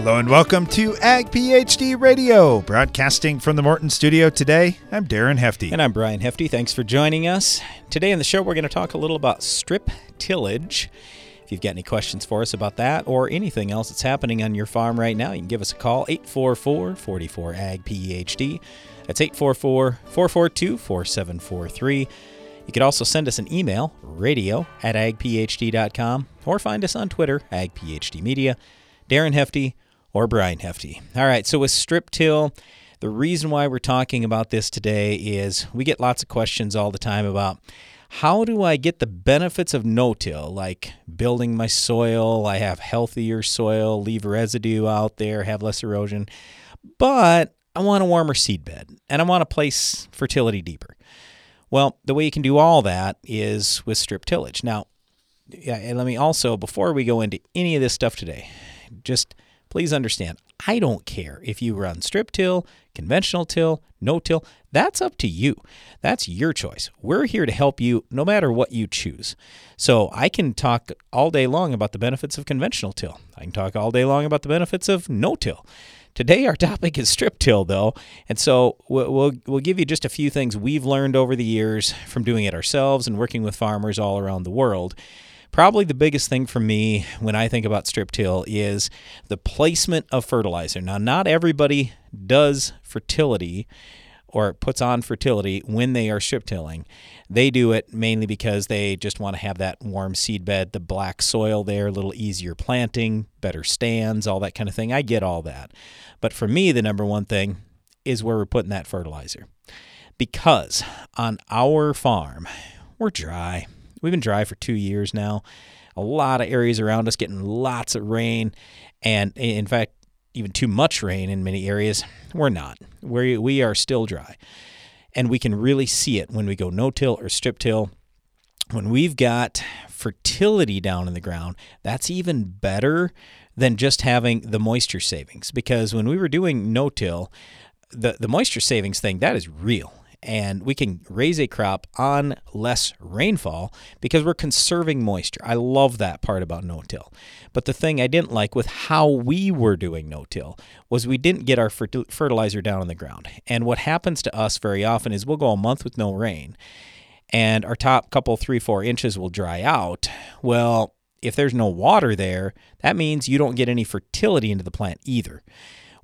Hello and welcome to Ag PhD Radio, broadcasting from the Morton studio today. I'm Darren Hefty. And I'm Brian Hefty. Thanks for joining us. Today on the show, we're going to talk a little about strip tillage. If you've got any questions for us about that or anything else that's happening on your farm right now, you can give us a call 844 44 AG PhD. That's 844 442 4743. You could also send us an email, radio at agphd.com, or find us on Twitter, agphdmedia, Darren Hefty, or Brian Hefty. All right, so with strip till, the reason why we're talking about this today is we get lots of questions all the time about how do I get the benefits of no till, like building my soil, I have healthier soil, leave residue out there, have less erosion, but I want a warmer seed bed and I want to place fertility deeper. Well, the way you can do all that is with strip tillage. Now, yeah, and let me also, before we go into any of this stuff today, just please understand I don't care if you run strip till, conventional till, no till. That's up to you. That's your choice. We're here to help you no matter what you choose. So I can talk all day long about the benefits of conventional till. I can talk all day long about the benefits of no till. Today our topic is strip till though, and so we'll, we'll, we'll give you just a few things we've learned over the years from doing it ourselves and working with farmers all around the world. Probably the biggest thing for me when I think about strip till is the placement of fertilizer. Now, not everybody does fertility or puts on fertility when they are strip tilling. They do it mainly because they just want to have that warm seed bed, the black soil there, a little easier planting, better stands, all that kind of thing. I get all that. But for me, the number one thing is where we're putting that fertilizer. Because on our farm, we're dry. We've been dry for two years now. A lot of areas around us getting lots of rain, and in fact, even too much rain in many areas. We're not. We we are still dry, and we can really see it when we go no till or strip till. When we've got fertility down in the ground, that's even better than just having the moisture savings. Because when we were doing no till, the the moisture savings thing that is real and we can raise a crop on less rainfall because we're conserving moisture. I love that part about no-till. But the thing I didn't like with how we were doing no-till was we didn't get our fertilizer down on the ground. And what happens to us very often is we'll go a month with no rain and our top couple 3 4 inches will dry out. Well, if there's no water there, that means you don't get any fertility into the plant either.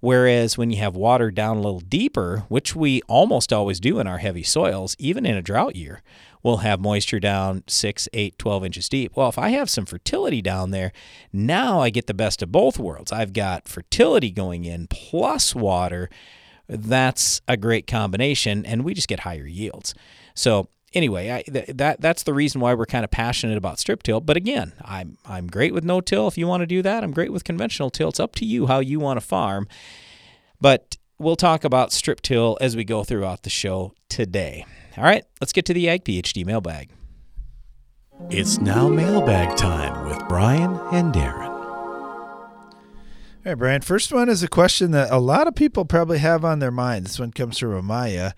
Whereas when you have water down a little deeper, which we almost always do in our heavy soils, even in a drought year, we'll have moisture down 6, 8, 12 inches deep. Well, if I have some fertility down there, now I get the best of both worlds. I've got fertility going in plus water. That's a great combination, and we just get higher yields. So anyway, I, th- that that's the reason why we're kind of passionate about strip till. But again, I'm I'm great with no till. If you want to do that, I'm great with conventional till. It's up to you how you want to farm. But we'll talk about strip till as we go throughout the show today. All right, let's get to the Ag PhD mailbag. It's now mailbag time with Brian and Darren. All right, Brian. First one is a question that a lot of people probably have on their mind. This one comes from Amaya.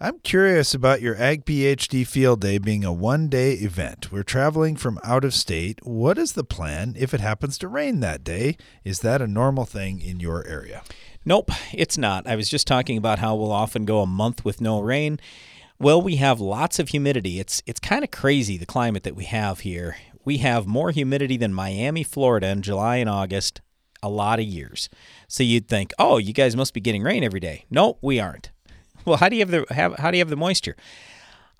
I'm curious about your Ag PhD field day being a one day event. We're traveling from out of state. What is the plan if it happens to rain that day? Is that a normal thing in your area? Nope, it's not. I was just talking about how we'll often go a month with no rain. Well, we have lots of humidity. It's it's kind of crazy the climate that we have here. We have more humidity than Miami, Florida in July and August a lot of years. So you'd think, oh, you guys must be getting rain every day. No, we aren't. Well, how do you have the have, how do you have the moisture?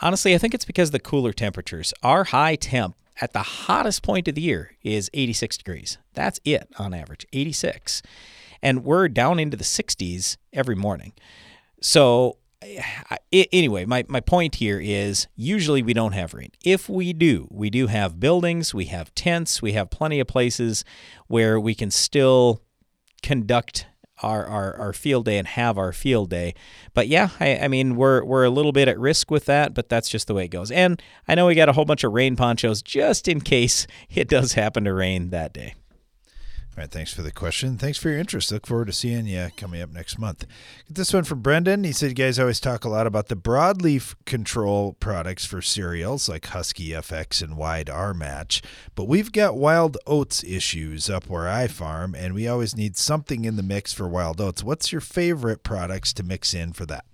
Honestly, I think it's because the cooler temperatures. Our high temp at the hottest point of the year is 86 degrees. That's it on average, 86. And we're down into the 60s every morning. So anyway, my, my point here is usually we don't have rain. If we do, we do have buildings, we have tents, we have plenty of places where we can still conduct our, our, our field day and have our field day. But yeah, I, I mean, we're, we're a little bit at risk with that, but that's just the way it goes. And I know we got a whole bunch of rain ponchos just in case it does happen to rain that day. All right, thanks for the question. Thanks for your interest. Look forward to seeing you coming up next month. Get this one from Brendan. He said, You guys always talk a lot about the broadleaf control products for cereals like Huskie FX and Wide R Match, but we've got wild oats issues up where I farm, and we always need something in the mix for wild oats. What's your favorite products to mix in for that?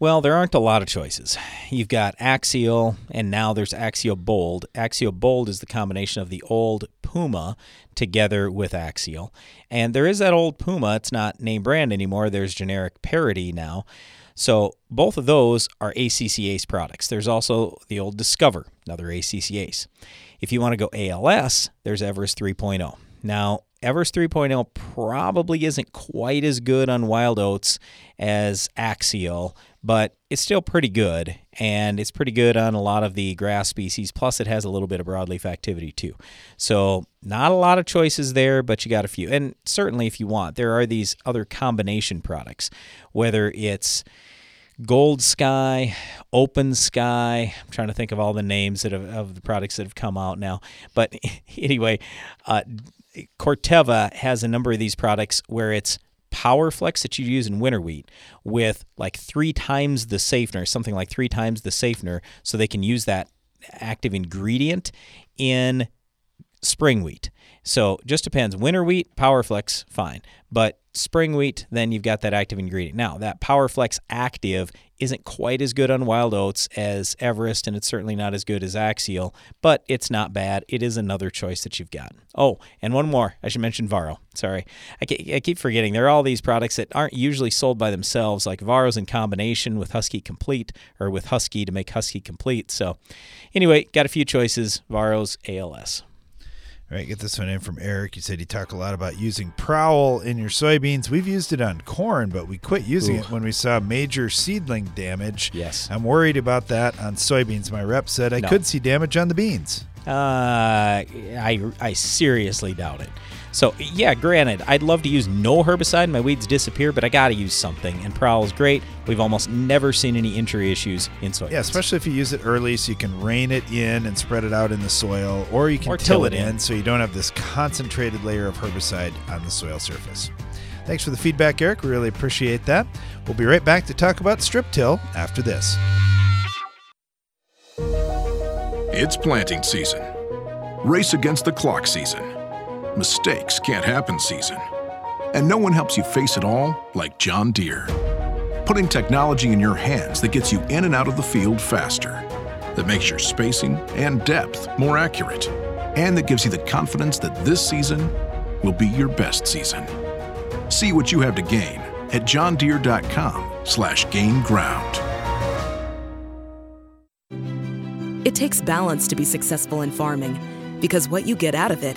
Well, there aren't a lot of choices. You've got Axial, and now there's Axial Bold. Axial Bold is the combination of the old Puma together with Axial. And there is that old Puma. It's not name brand anymore. There's generic parity now. So both of those are ACC products. There's also the old Discover, another ACC If you want to go ALS, there's Everest 3.0. Now, Everest 3.0 probably isn't quite as good on wild oats as Axial, but it's still pretty good, and it's pretty good on a lot of the grass species. Plus, it has a little bit of broadleaf activity too. So, not a lot of choices there, but you got a few. And certainly, if you want, there are these other combination products, whether it's GoldSky, Open Sky. I'm trying to think of all the names that have, of the products that have come out now. But anyway, uh, Corteva has a number of these products where it's Powerflex that you use in winter wheat with like three times the safener, something like three times the safener, so they can use that active ingredient in spring wheat. So just depends. Winter wheat, Powerflex, fine. But spring wheat, then you've got that active ingredient. Now, that Powerflex active isn't quite as good on wild oats as Everest, and it's certainly not as good as Axial, but it's not bad. It is another choice that you've got. Oh, and one more. I should mention Varro. Sorry. I keep forgetting. There are all these products that aren't usually sold by themselves, like Varro's in combination with Huskie Complete or with Huskie to make Huskie Complete. So, anyway, got a few choices. Varro's ALS. All right, get this one in from Eric. You said you talk a lot about using Prowl in your soybeans. We've used it on corn, but we quit using Ooh. it when we saw major seedling damage. Yes. I'm worried about that on soybeans. My rep said I no. could see damage on the beans. Uh, I, I seriously doubt it. So, yeah, granted, I'd love to use no herbicide, my weeds disappear, but I got to use something. And Prowl is great. We've almost never seen any injury issues in soil. Yeah, especially if you use it early so you can rain it in and spread it out in the soil, or you can or till, till it in, in so you don't have this concentrated layer of herbicide on the soil surface. Thanks for the feedback, Eric. We really appreciate that. We'll be right back to talk about strip till after this. It's planting season. Race against the clock season mistakes can't happen season. And no one helps you face it all like John Deere. Putting technology in your hands that gets you in and out of the field faster, that makes your spacing and depth more accurate, and that gives you the confidence that this season will be your best season. See what you have to gain at johndeere.com slash gain ground. It takes balance to be successful in farming because what you get out of it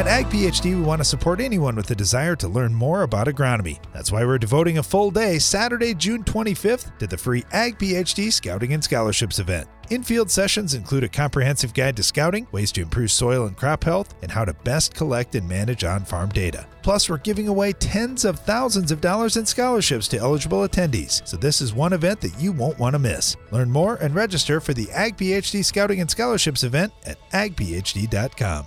At Ag PhD, we want to support anyone with a desire to learn more about agronomy. That's why we're devoting a full day, Saturday, June 25th, to the free Ag PhD Scouting and Scholarships event. Infield sessions include a comprehensive guide to scouting, ways to improve soil and crop health, and how to best collect and manage on farm data. Plus, we're giving away tens of thousands of dollars in scholarships to eligible attendees, so this is one event that you won't want to miss. Learn more and register for the Ag PhD Scouting and Scholarships event at agphd.com.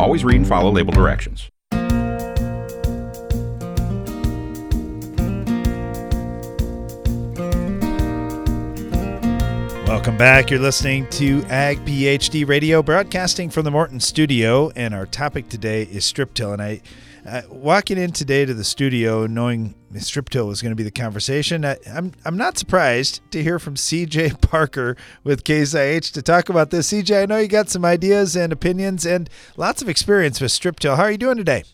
Always read and follow label directions. Welcome back. You're listening to Ag PhD Radio, broadcasting from the Morton studio, and our topic today is strip till. And I, uh, walking in today to the studio, knowing strip till was going to be the conversation, I, I'm I'm not surprised to hear from CJ Parker with Case IH to talk about this. CJ, I know you got some ideas and opinions and lots of experience with strip till. How are you doing today?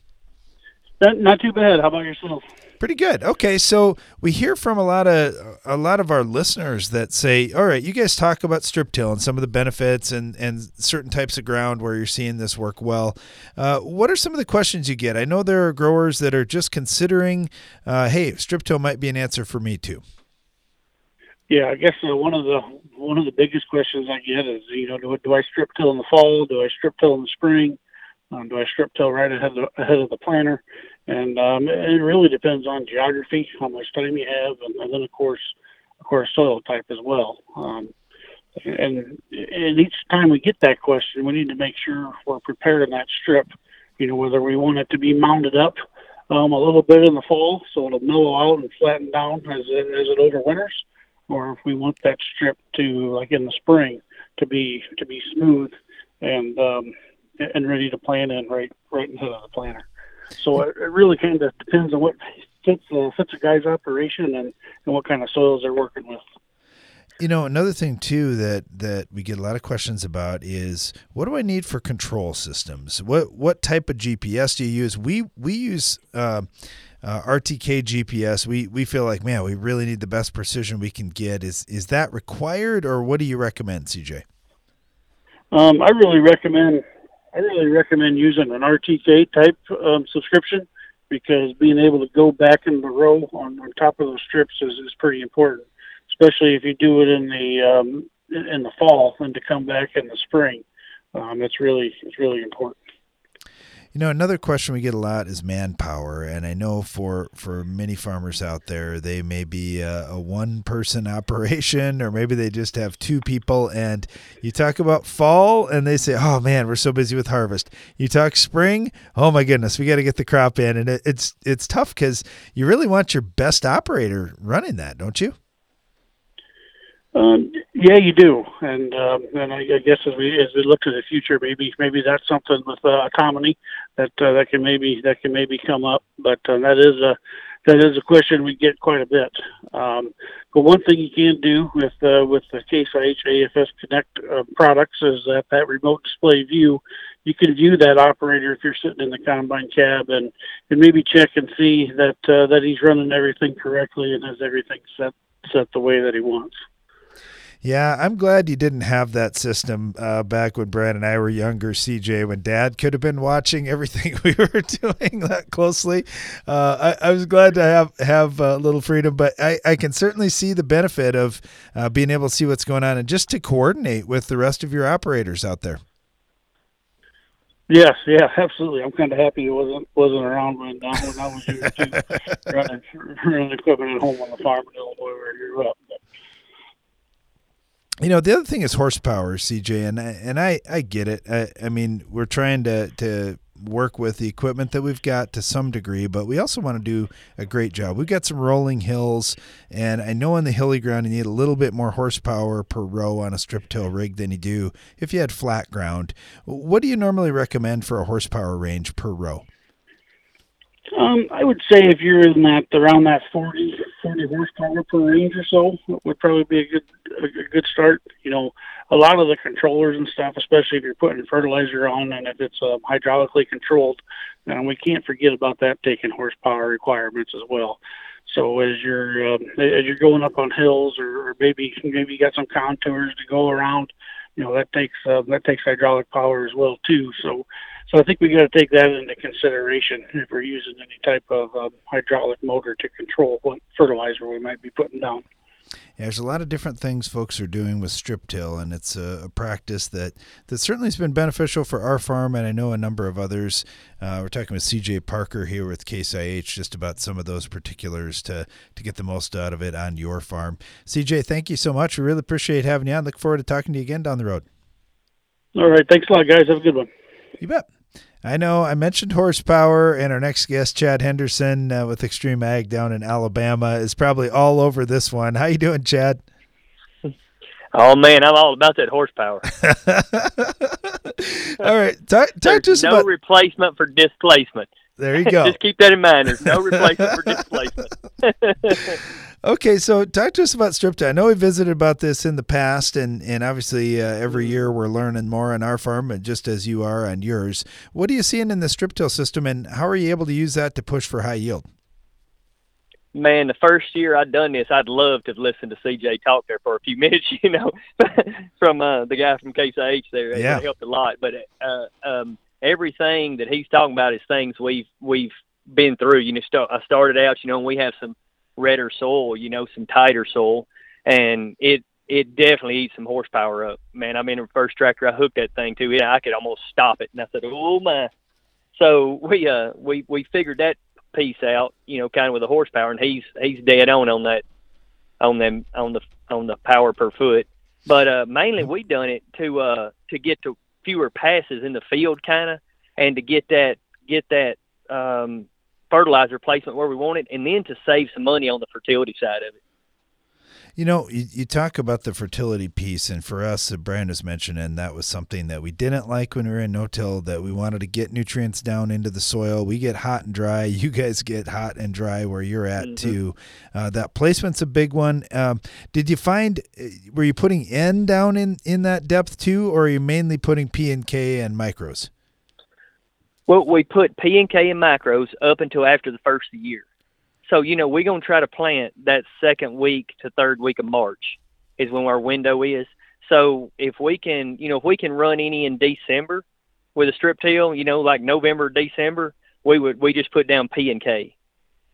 Not, not too bad. How about yourself? Pretty good. Okay, so we hear from a lot of a lot of our listeners that say, "All right, you guys talk about strip till and some of the benefits and and certain types of ground where you're seeing this work well." Uh, what are some of the questions you get? I know there are growers that are just considering, uh, "Hey, strip till might be an answer for me too." Yeah, I guess uh, one of the one of the biggest questions I get is, you know, do, do I strip till in the fall? Do I strip till in the spring? Um, do I strip till right ahead of, ahead of the planter? And um, it really depends on geography, how much time you have, and, and then of course, of course, soil type as well. Um, and, and each time we get that question, we need to make sure we're preparing that strip. You know, whether we want it to be mounded up um, a little bit in the fall so it'll mellow out and flatten down as it, as it overwinters, or if we want that strip to, like in the spring, to be to be smooth and um, and ready to plant in right right into the planter. So it, it really kind of depends on what fits uh, fits a guy's operation and, and what kind of soils they're working with. You know, another thing too that that we get a lot of questions about is what do I need for control systems? What what type of GPS do you use? We we use uh, uh, RTK GPS. We we feel like man, we really need the best precision we can get. Is is that required, or what do you recommend, CJ? Um, I really recommend I really recommend using an RTK type um, subscription because being able to go back in the row on, on top of those strips is, is pretty important, especially if you do it in the um, in the fall and to come back in the spring. Um, it's really it's really important. You know, another question we get a lot is manpower, and I know for for many farmers out there, they may be a, a one person operation, or maybe they just have two people. And you talk about fall, and they say, "Oh man, we're so busy with harvest." You talk spring, oh my goodness, we got to get the crop in, and it, it's it's tough because you really want your best operator running that, don't you? Um, yeah, you do, and um, and I, I guess as we as we look to the future, maybe maybe that's something with uh, autonomy that uh, that can maybe that can maybe come up. But uh, that is a that is a question we get quite a bit. Um, but one thing you can do with uh, with the Case IH AFS Connect uh, products is that that remote display view, you can view that operator if you're sitting in the combine cab and and maybe check and see that uh, that he's running everything correctly and has everything set set the way that he wants. Yeah, I'm glad you didn't have that system uh, back when Brad and I were younger, CJ, when Dad could have been watching everything we were doing that closely. Uh, I, I, was glad to have have a little freedom, but I, I can certainly see the benefit of uh, being able to see what's going on and just to coordinate with the rest of your operators out there. Yes, yeah, absolutely. I'm kind of happy it wasn't wasn't around when, uh, when I was younger too, running, running equipment at home on the farm in Illinois where I grew up. But, you know the other thing is horsepower cj and I, and i i get it. I, I mean we're trying to to work with the equipment that we've got to some degree but we also want to do a great job. We've got some rolling hills and i know on the hilly ground you need a little bit more horsepower per row on a strip till rig than you do if you had flat ground. What do you normally recommend for a horsepower range per row? Um, I would say if you're in that around that 40, 40 horsepower per range or so, would probably be a good a good start. You know, a lot of the controllers and stuff, especially if you're putting fertilizer on and if it's uh, hydraulically controlled, and we can't forget about that taking horsepower requirements as well. So as you're um, as you're going up on hills or, or maybe maybe you got some contours to go around, you know that takes uh, that takes hydraulic power as well too. So so I think we got to take that into consideration if we're using any type of um, hydraulic motor to control what fertilizer we might be putting down. Yeah, there's a lot of different things folks are doing with strip till, and it's a, a, practice that, that certainly has been beneficial for our farm, and I know a number of others. Uh, we're talking with CJ Parker here with Case IH just about some of those particulars to, to get the most out of it on your farm. CJ, thank you so much. We really appreciate having you on. Look forward to talking to you again down the road. All right. Thanks a lot, guys. Have a good one. You bet. I know I mentioned horsepower, and our next guest, Chad Henderson uh, with XtremeAg down in Alabama, is probably all over this one. How you doing, Chad? Oh man, I'm all about that horsepower. all right, talk, talk to us no about. replacement for displacement. There you go. Just keep that in mind. There's no replacement for displacement. Okay, so talk to us about strip till. I know we visited about this in the past, and and obviously uh, every year we're learning more on our farm, and just as you are on yours. What are you seeing in the strip till system, and how are you able to use that to push for high yield? Man, the first year I'd done this, I'd love to have listened to CJ talk there for a few minutes, you know, from uh, the guy from Case IH there. It Yeah. helped a lot. But uh, um, everything that he's talking about is things we've we've been through. You know, start, I started out, you know, and we have some redder soil, you know, some tighter soil, and it it definitely eats some horsepower up. Man, I mean, in the first tractor I hooked that thing to, yeah, I could almost stop it, and I said, "Oh my!" So we uh we we figured that piece out, you know, kind of with the horsepower, and he's he's dead on on that on them on the on the power per foot. But uh mainly we done it to uh to get to fewer passes in the field, kind of, and to get that get that um fertilizer placement where we want it, and then to save some money on the fertility side of it. You know, you, you talk about the fertility piece, and for us, Brian was mentioning that was something that we didn't like when we were in no-till. That we wanted to get nutrients down into the soil. We get hot and dry. You guys get hot and dry where you're at Mhm. too. Uh, that placement's a big one. Um, did you find uh, were you putting N down in in that depth too, or are you mainly putting P and K and micros? Well, we put P and K and macros up until after the first of the year. So, you know, we're going to try to plant that second week to third week of March is when our window is. So if we can, you know, if we can run any in December with a strip till, you know, like November, December, we would, we just put down P and K.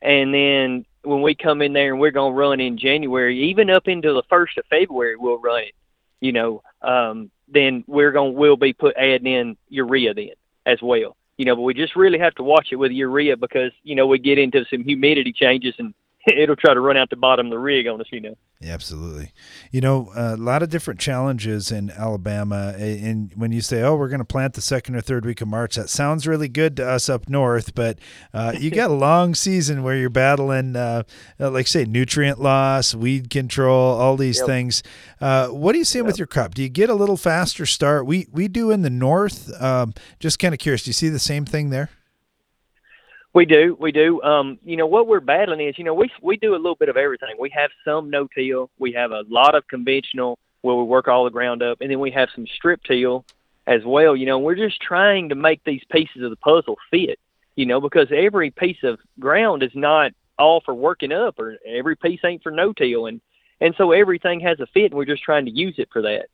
And then when we come in there and we're going to run in January, even up into the first of February, we'll run it, you know, um, then we're going, to we'll be put adding in urea then as well you know, but we just really have to watch it with urea because, you know, we get into some humidity changes and it'll try to run out the bottom of the rig on us, you know. Yeah, absolutely. You know, a lot of different challenges in Alabama. And when you say, "Oh, we're going to plant the second or third week of March," that sounds really good to us up north. But uh, you got a long season where you're battling, uh, uh, like say, nutrient loss, weed control, all these Yep. things. Uh, what are you seeing with your crop? Do you get a little faster start? We we do in the north. Um, just kind of curious. Do you see the same thing there? We do, we do. Um, you know what we're battling is, you know, we we do a little bit of everything. We have some no till, we have a lot of conventional where we work all the ground up, and then we have some strip till as well. You know, we're just trying to make these pieces of the puzzle fit. You know, because every piece of ground is not all for working up, or every piece ain't for no till, and and so everything has a fit, and we're just trying to use it for that.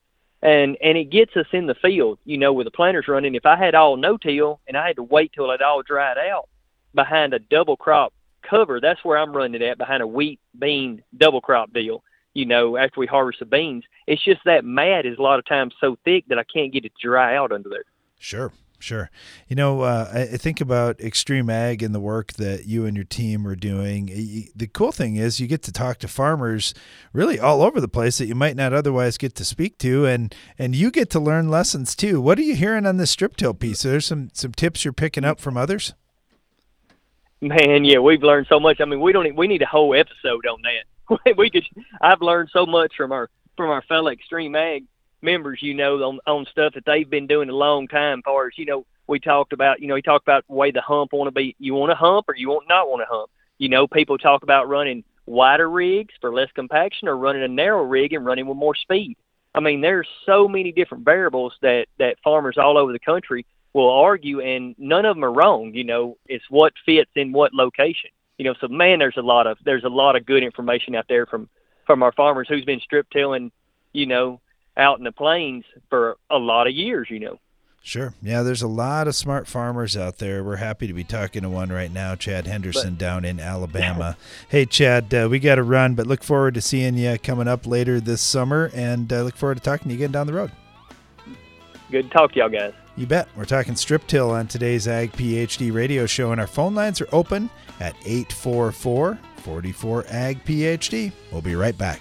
And and it gets us in the field. You know, with the planters running. If I had all no till and I had to wait till it all dried out behind a double crop cover, that's where I'm running it at behind a wheat bean double crop deal. You know, after we harvest the beans, it's just that mat is a lot of times so thick that I can't get it to dry out under there. Sure, sure. You know, uh, I, I think about XtremeAg and the work that you and your team are doing. The cool thing is you get to talk to farmers really all over the place that you might not otherwise get to speak to, and and you get to learn lessons too. What are you hearing on this strip till piece? Are there some some tips you're picking up from others? Man, yeah, we've learned so much. I mean, we don't. We need a whole episode on that. we could. I've learned so much from our from our fellow XtremeAg members. You know, on on stuff that they've been doing a long time. For us, you know, we talked about. You know, he talked about the way the hump want to be. You want to hump or you want not want to hump. You know, people talk about running wider rigs for less compaction or running a narrow rig and running with more speed. I mean, there's so many different variables that that farmers all over the country will argue, and none of them are wrong. You know, it's what fits in what location. You know, so man, there's a lot of there's a lot of good information out there from from our farmers who's been strip tilling, you know, out in the plains for a lot of years. You know. Sure. Yeah, there's a lot of smart farmers out there. We're happy to be talking to one right now, Chad Henderson down in Alabama. hey, Chad, uh, we got to run, but look forward to seeing you coming up later this summer and uh, look forward to talking to you again down the road. Good to talk to y'all guys. You bet. We're talking strip till on today's Ag PhD radio show, and our phone lines are open at 844 44 Ag PhD. We'll be right back.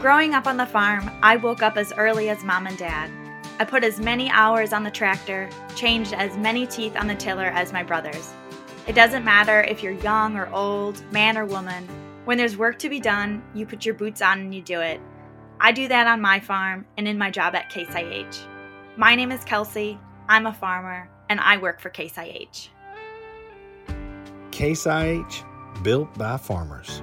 Growing up on the farm, I woke up as early as mom and dad. I put as many hours on the tractor, changed as many teeth on the tiller as my brothers. It doesn't matter if you're young or old, man or woman. When there's work to be done, you put your boots on and you do it. I do that on my farm and in my job at Case IH. My name is Kelsey, I'm a farmer, and I work for Case IH. Case IH, built by farmers.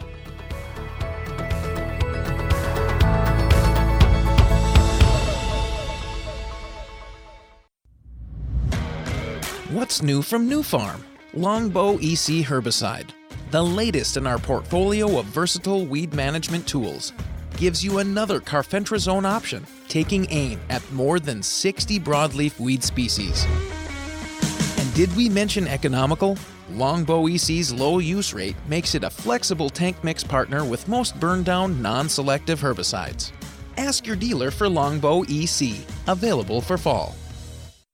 What's new from Nufarm? Longbow EC herbicide, the latest in our portfolio of versatile weed management tools, gives you another carfentrazone option, taking aim at more than 60 broadleaf weed species. And did we mention economical? Longbow EC's low use rate makes it a flexible tank mix partner with most burn down non selective herbicides. Ask your dealer for Longbow EC, available for fall.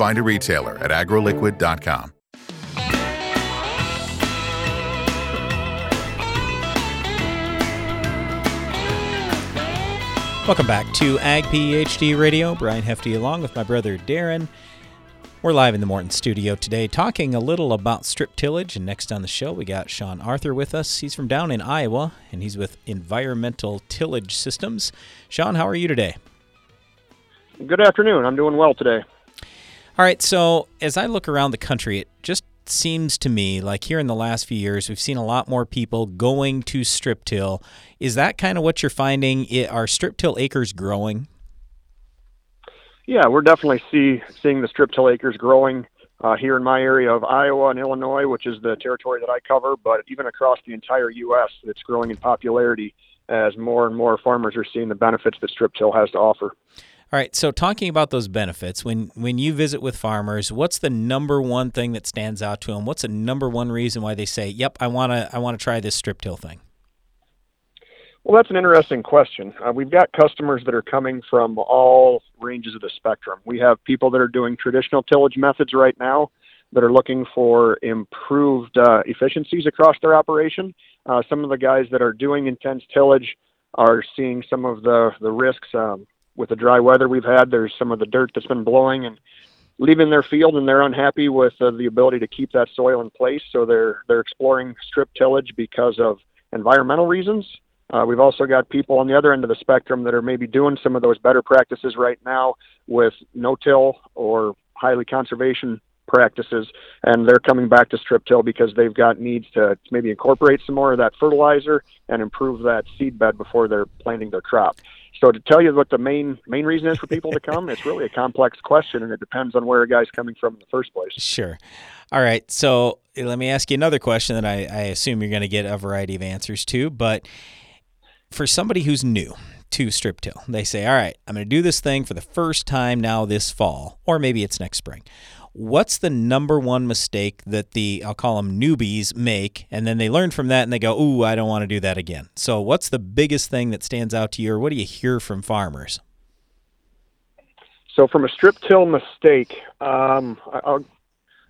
Find a retailer at agroliquid.com. Welcome back to Ag PhD Radio. Brian Hefty along with my brother Darren. We're live in the Morton studio today talking a little about strip tillage. And next on the show, we got Sean Arthur with us. He's from down in Iowa and he's with Environmental Tillage Systems. Sean, how are you today? Good afternoon. I'm doing well today. All right. So, as I look around the country, it just seems to me like here in the last few years, we've seen a lot more people going to strip till. Is that kind of what you're finding? It, Are strip till acres growing? Yeah, we're definitely see seeing the strip till acres growing uh, here in my area of Iowa and Illinois, which is the territory that I cover. But even across the entire U.S., it's growing in popularity as more and more farmers are seeing the benefits that strip till has to offer. All right, so talking about those benefits, when when you visit with farmers, what's the number one thing that stands out to them? What's the number one reason why they say, "Yep, I want to I want to try this strip till thing"? Well, that's an interesting question. Uh, we've got customers that are coming from all ranges of the spectrum. We have people that are doing traditional tillage methods right now that are looking for improved uh, efficiencies across their operation. Uh, some of the guys that are doing intense tillage are seeing some of the the risks um, with the dry weather we've had. There's some of the dirt that's been blowing and leaving their field, and they're unhappy with uh, the ability to keep that soil in place. So they're they're exploring strip tillage because of environmental reasons. Uh, we've also got people on the other end of the spectrum that are maybe doing some of those better practices right now with no-till or highly conservation practices, and they're coming back to strip till because they've got needs to maybe incorporate some more of that fertilizer and improve that seed bed before they're planting their crop. So to tell you what the main main reason is for people to come, it's really a complex question, and it depends on where a guy's coming from in the first place. Sure. All right. So eh, let me ask you another question that I, I assume you're going to get a variety of answers to. But for somebody who's new to strip till, they say, "All right, I'm going to do this thing for the first time now this fall, or maybe it's next spring." What's the number one mistake that the I'll call them newbies make, and then they learn from that and they go, "Ooh, I don't want to do that again." So, what's the biggest thing that stands out to you, or what do you hear from farmers? So, from a strip till mistake, um, I'll,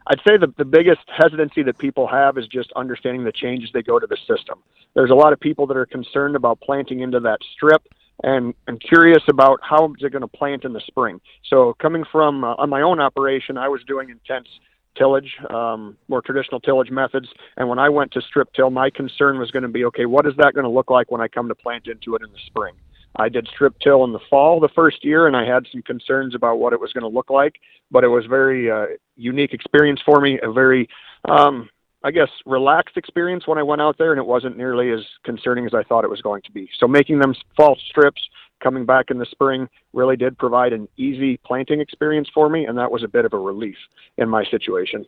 I'd say the, the biggest hesitancy that people have is just understanding the changes they go to the system. There's a lot of people that are concerned about planting into that strip and I'm curious about how is it going to plant in the spring. So coming from uh, on my own operation, I was doing intense tillage, um, more traditional tillage methods. And when I went to strip till, my concern was going to be, okay, what is that going to look like when I come to plant into it in the spring? I did strip till in the fall the first year, and I had some concerns about what it was going to look like. But it was very uh, unique experience for me, a very um, I guess, relaxed experience when I went out there, and it wasn't nearly as concerning as I thought it was going to be. So making them false strips, coming back in the spring, really did provide an easy planting experience for me, and that was a bit of a relief in my situation.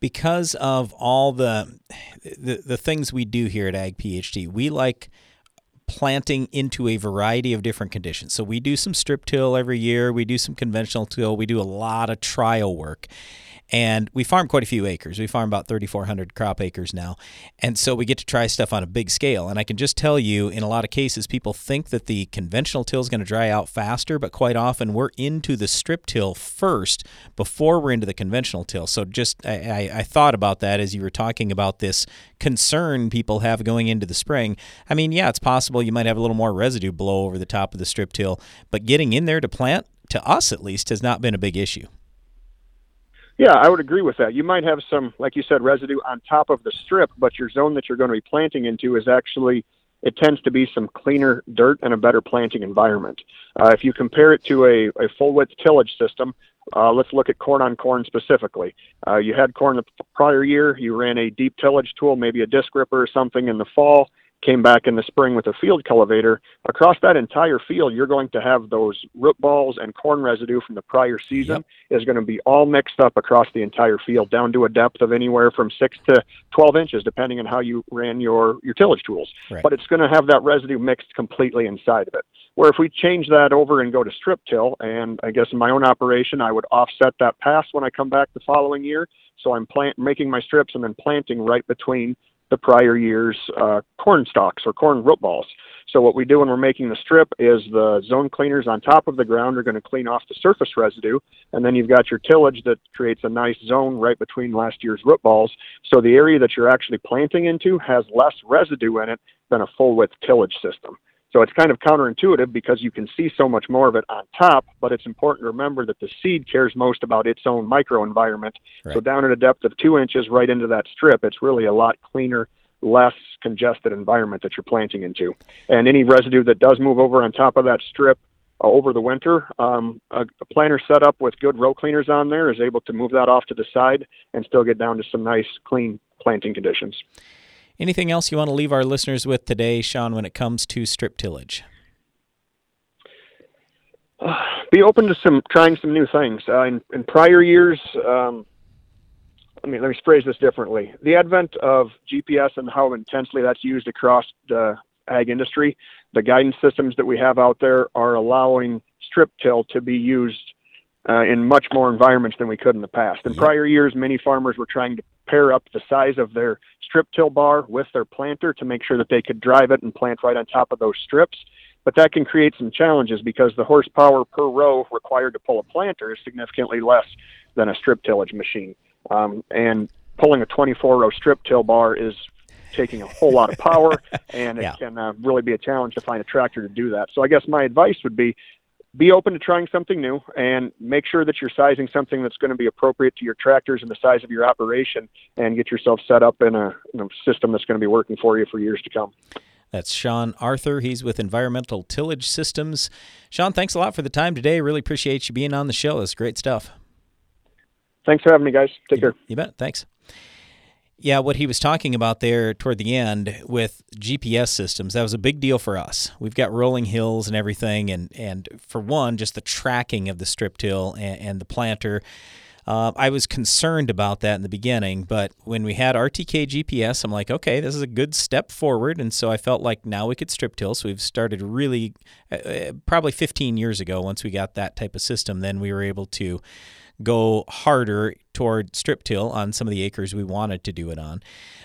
Because of all the the, the things we do here at Ag PhD, we like planting into a variety of different conditions. So we do some strip till every year, we do some conventional till, we do a lot of trial work. And we farm quite a few acres. We farm about 3,400 crop acres now. And so we get to try stuff on a big scale. And I can just tell you, in a lot of cases, people think that the conventional till is going to dry out faster, but quite often we're into the strip till first before we're into the conventional till. So just, I, I, I thought about that as you were talking about this concern people have going into the spring. I mean, yeah, it's possible you might have a little more residue blow over the top of the strip till, but getting in there to plant, to us at least, has not been a big issue. Yeah, I would agree with that. You might have some, like you said, residue on top of the strip, but your zone that you're going to be planting into is actually, it tends to be some cleaner dirt and a better planting environment. Uh, if you compare it to a, a full width tillage system, uh, let's look at corn on corn specifically. Uh, you had corn the prior year, you ran a deep tillage tool, maybe a disc ripper or something in the fall came back in the spring with a field cultivator, across that entire field, you're going to have those root balls and corn residue from the prior season yep. is going to be all mixed up across the entire field down to a depth of anywhere from six to 12 inches, depending on how you ran your, your tillage tools. Right. But it's going to have that residue mixed completely inside of it. Where if we change that over and go to strip till, and I guess in my own operation, I would offset that pass when I come back the following year. So I'm plant making my strips and then planting right between the prior year's uh, corn stalks or corn root balls. So what we do when we're making the strip is the zone cleaners on top of the ground are going to clean off the surface residue, and then you've got your tillage that creates a nice zone right between last year's root balls. So the area that you're actually planting into has less residue in it than a full width tillage system. So it's kind of counterintuitive because you can see so much more of it on top, but it's important to remember that the seed cares most about its own microenvironment. Right. So down at a depth of two inches right into that strip, it's really a lot cleaner, less congested environment that you're planting into. And any residue that does move over on top of that strip uh, over the winter, um, a, a planter set up with good row cleaners on there is able to move that off to the side and still get down to some nice, clean planting conditions. Anything else you want to leave our listeners with today, Sean, when it comes to strip tillage? be open to some trying some new things. Uh, in, in prior years, um, let me let me phrase this differently. The advent of GPS and how intensely that's used across the ag industry, the guidance systems that we have out there are allowing strip till to be used uh, in much more environments than we could in the past. In prior years, many farmers were trying to pair up the size of their strip till bar with their planter to make sure that they could drive it and plant right on top of those strips. But that can create some challenges because the horsepower per row required to pull a planter is significantly less than a strip tillage machine. Um, and pulling a 24 row strip till bar is taking a whole lot of power, and it yeah. can uh, really be a challenge to find a tractor to do that. So I guess my advice would be be open to trying something new and make sure that you're sizing something that's going to be appropriate to your tractors and the size of your operation and get yourself set up in a, in a system that's going to be working for you for years to come. That's Sean Arthur. He's with Environmental Tillage Systems. Sean, thanks a lot for the time today. Really appreciate you being on the show. That's great stuff. Thanks for having me, guys. Take you, care. You bet. Thanks. Yeah, what he was talking about there toward the end with GPS systems, that was a big deal for us. We've got rolling hills and everything, and, and for one, just the tracking of the strip till and, and the planter. Uh, I was concerned about that in the beginning, but when we had RTK GPS, I'm like, okay, this is a good step forward. And so I felt like now we could strip till. So we've started really, uh, uh probably 15 years ago, once we got that type of system, then we were able to go harder toward strip till on some of the acres we wanted to do it on.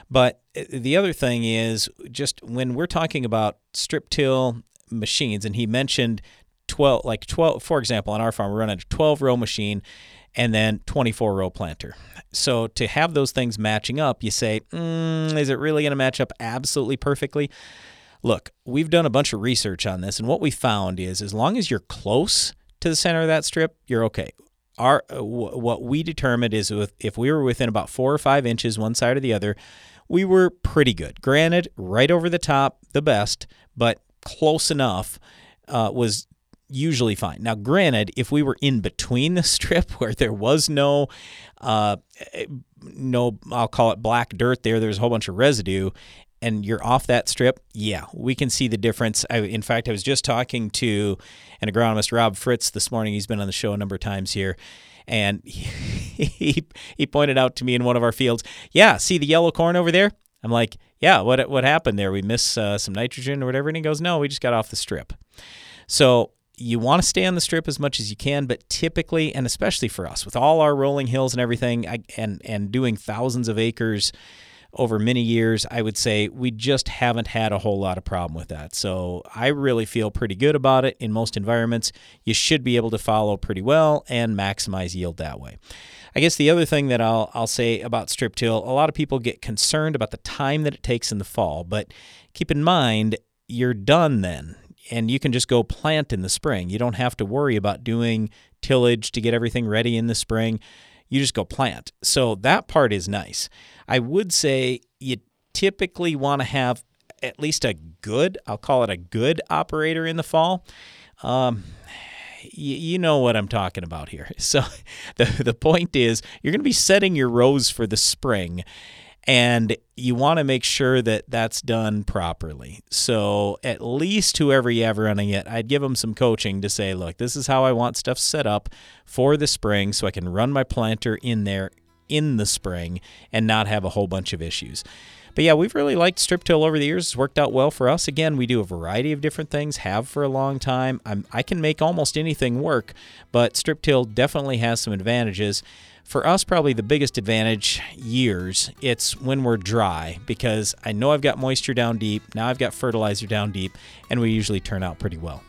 But uh, the other thing is just when we're talking about strip till machines, and he mentioned 12, like 12, for example, on our farm, we're running a 12 row machine and then 24 row planter. So to have those things matching up, you say, mm, is it really going to match up absolutely perfectly? Look, we've done a bunch of research on this, and what we found is as long as you're close to the center of that strip, you're okay our uh, what we determined is if we were within about four or five inches one side or the other, we were pretty good. Granted, right over the top, the best, but close enough uh, was usually fine. Now, granted, if we were in between the strip where there was no, uh, no, I'll call it black dirt there, there's a whole bunch of residue, and you're off that strip, yeah, we can see the difference. I, in fact, I was just talking to an agronomist, Rob Fritz, this morning. He's been on the show a number of times here. And he, he, he pointed out to me in one of our fields, yeah, see the yellow corn over there? I'm like, yeah, what what happened there? We miss uh, some nitrogen or whatever. And he goes, no, we just got off the strip. So you want to stay on the strip as much as you can, but typically, and especially for us, with all our rolling hills and everything, I, and and doing thousands of acres over many years, I would say we just haven't had a whole lot of problem with that. So I really feel pretty good about it. In most environments, you should be able to follow pretty well and maximize yield that way. I guess the other thing that I'll I'll say about strip till, a lot of people get concerned about the time that it takes in the fall, but keep in mind you're done then and you can just go plant in the spring. You don't have to worry about doing tillage to get everything ready in the spring. You just go plant. So that part is nice. I would say you typically want to have at least a good, I'll call it a good operator in the fall. Um, you, you know what I'm talking about here. So the, the point is, you're going to be setting your rows for the spring and you want to make sure that that's done properly. So at least whoever you have running it, I'd give them some coaching to say, look, this is how I want stuff set up for the spring so I can run my planter in there in the spring and not have a whole bunch of issues. But yeah, we've really liked strip till over the years. It's worked out well for us. Again, we do a variety of different things, have for a long time. I'm, I can make almost anything work, but strip till definitely has some advantages. For us, probably the biggest advantage years, it's when we're dry because I know I've got moisture down deep. Now I've got fertilizer down deep, and we usually turn out pretty well.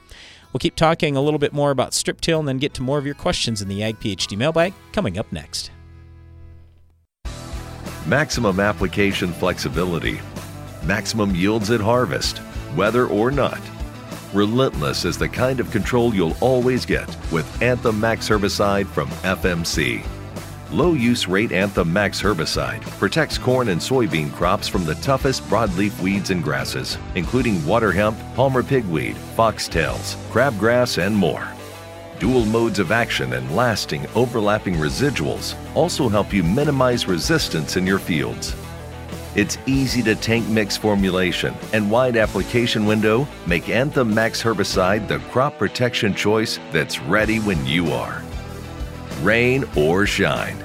We'll keep talking a little bit more about strip till and then get to more of your questions in the Ag PhD mailbag coming up next maximum application flexibility, maximum yields at harvest, whether or not. Relentless is the kind of control you'll always get with Anthem Max herbicide from FMC. Low use rate Anthem Max herbicide protects corn and soybean crops from the toughest broadleaf weeds and grasses, including water hemp, palmer pigweed, foxtails, crabgrass, and more. Dual modes of action and lasting overlapping residuals also help you minimize resistance in your fields. Its easy to tank mix formulation and wide application window make Anthem Max herbicide the crop protection choice that's ready when you are. Rain or shine.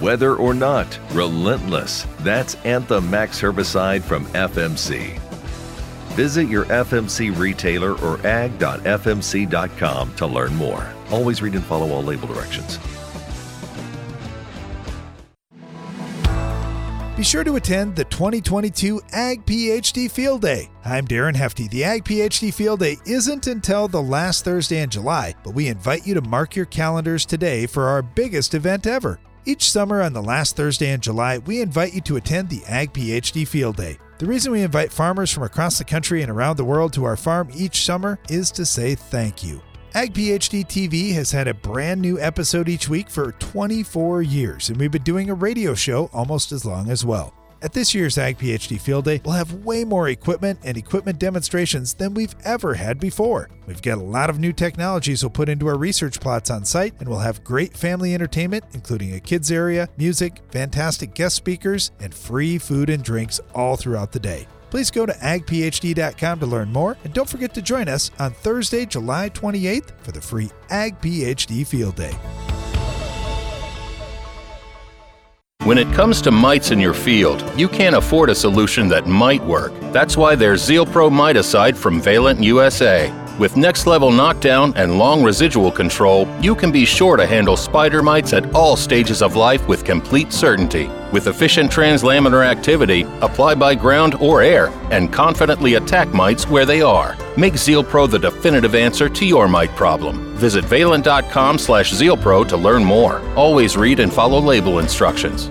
Whether or not, relentless. That's Anthem Max herbicide from FMC. Visit your FMC retailer or ag.fmc.com to learn more. Always read and follow all label directions. Be sure to attend the 2022 Ag PhD Field Day. I'm Darren Hefty. The Ag PhD Field Day isn't until the last Thursday in July, but we invite you to mark your calendars today for our biggest event ever. Each summer on the last Thursday in July, we invite you to attend the Ag PhD Field Day. The reason we invite farmers from across the country and around the world to our farm each summer is to say thank you. Ag PhD TV has had a brand new episode each week for 24 years, and we've been doing a radio show almost as long as well. At this year's Ag PhD Field Day, we'll have way more equipment and equipment demonstrations than we've ever had before. We've got a lot of new technologies we'll put into our research plots on site, and we'll have great family entertainment, including a kids area, music, fantastic guest speakers, and free food and drinks all throughout the day. Please go to agphd.com to learn more, and don't forget to join us on Thursday, July 28th for the free Ag PhD Field Day. When it comes to mites in your field, you can't afford a solution that might work. That's why there's Zeal ZealPro Miticide from Valent USA. With next level knockdown and long residual control, you can be sure to handle spider mites at all stages of life with complete certainty. With efficient translaminar activity, apply by ground or air, and confidently attack mites where they are. Make ZealPro the definitive answer to your mite problem. Visit valent.com slash ZealPro to learn more. Always read and follow label instructions.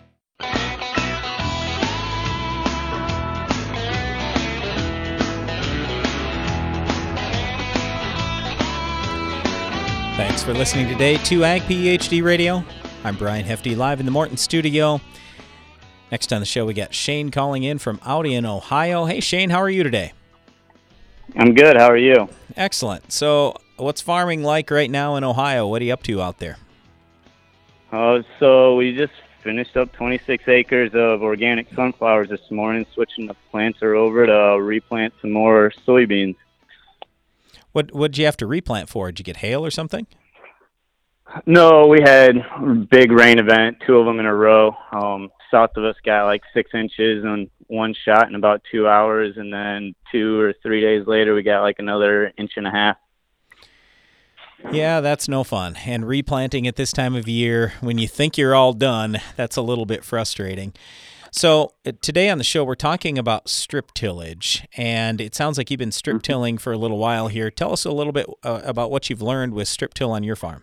Thanks for listening today to Ag PhD Radio. I'm Brian Hefty, live in the Morton studio. Next on the show, we got Shane calling in from Audi in Ohio. Hey, Shane, how are you today? I'm good. How are you? Excellent. So, what's farming like right now in Ohio? What are you up to out there? Uh, so we just finished up 26 acres of organic sunflowers this morning, switching the planter over to replant some more soybeans. What what did you have to replant for? Did you get hail or something? No, we had big rain event, two of them in a row. Um, south of us got like six inches on one shot in about two hours, and then two or three days later we got like another inch and a half. Yeah, that's no fun. And replanting at this time of year, when you think you're all done, that's a little bit frustrating. So, uh, today on the show, we're talking about strip tillage, and it sounds like you've been strip tilling for a little while here. Tell us a little bit uh, about what you've learned with strip till on your farm.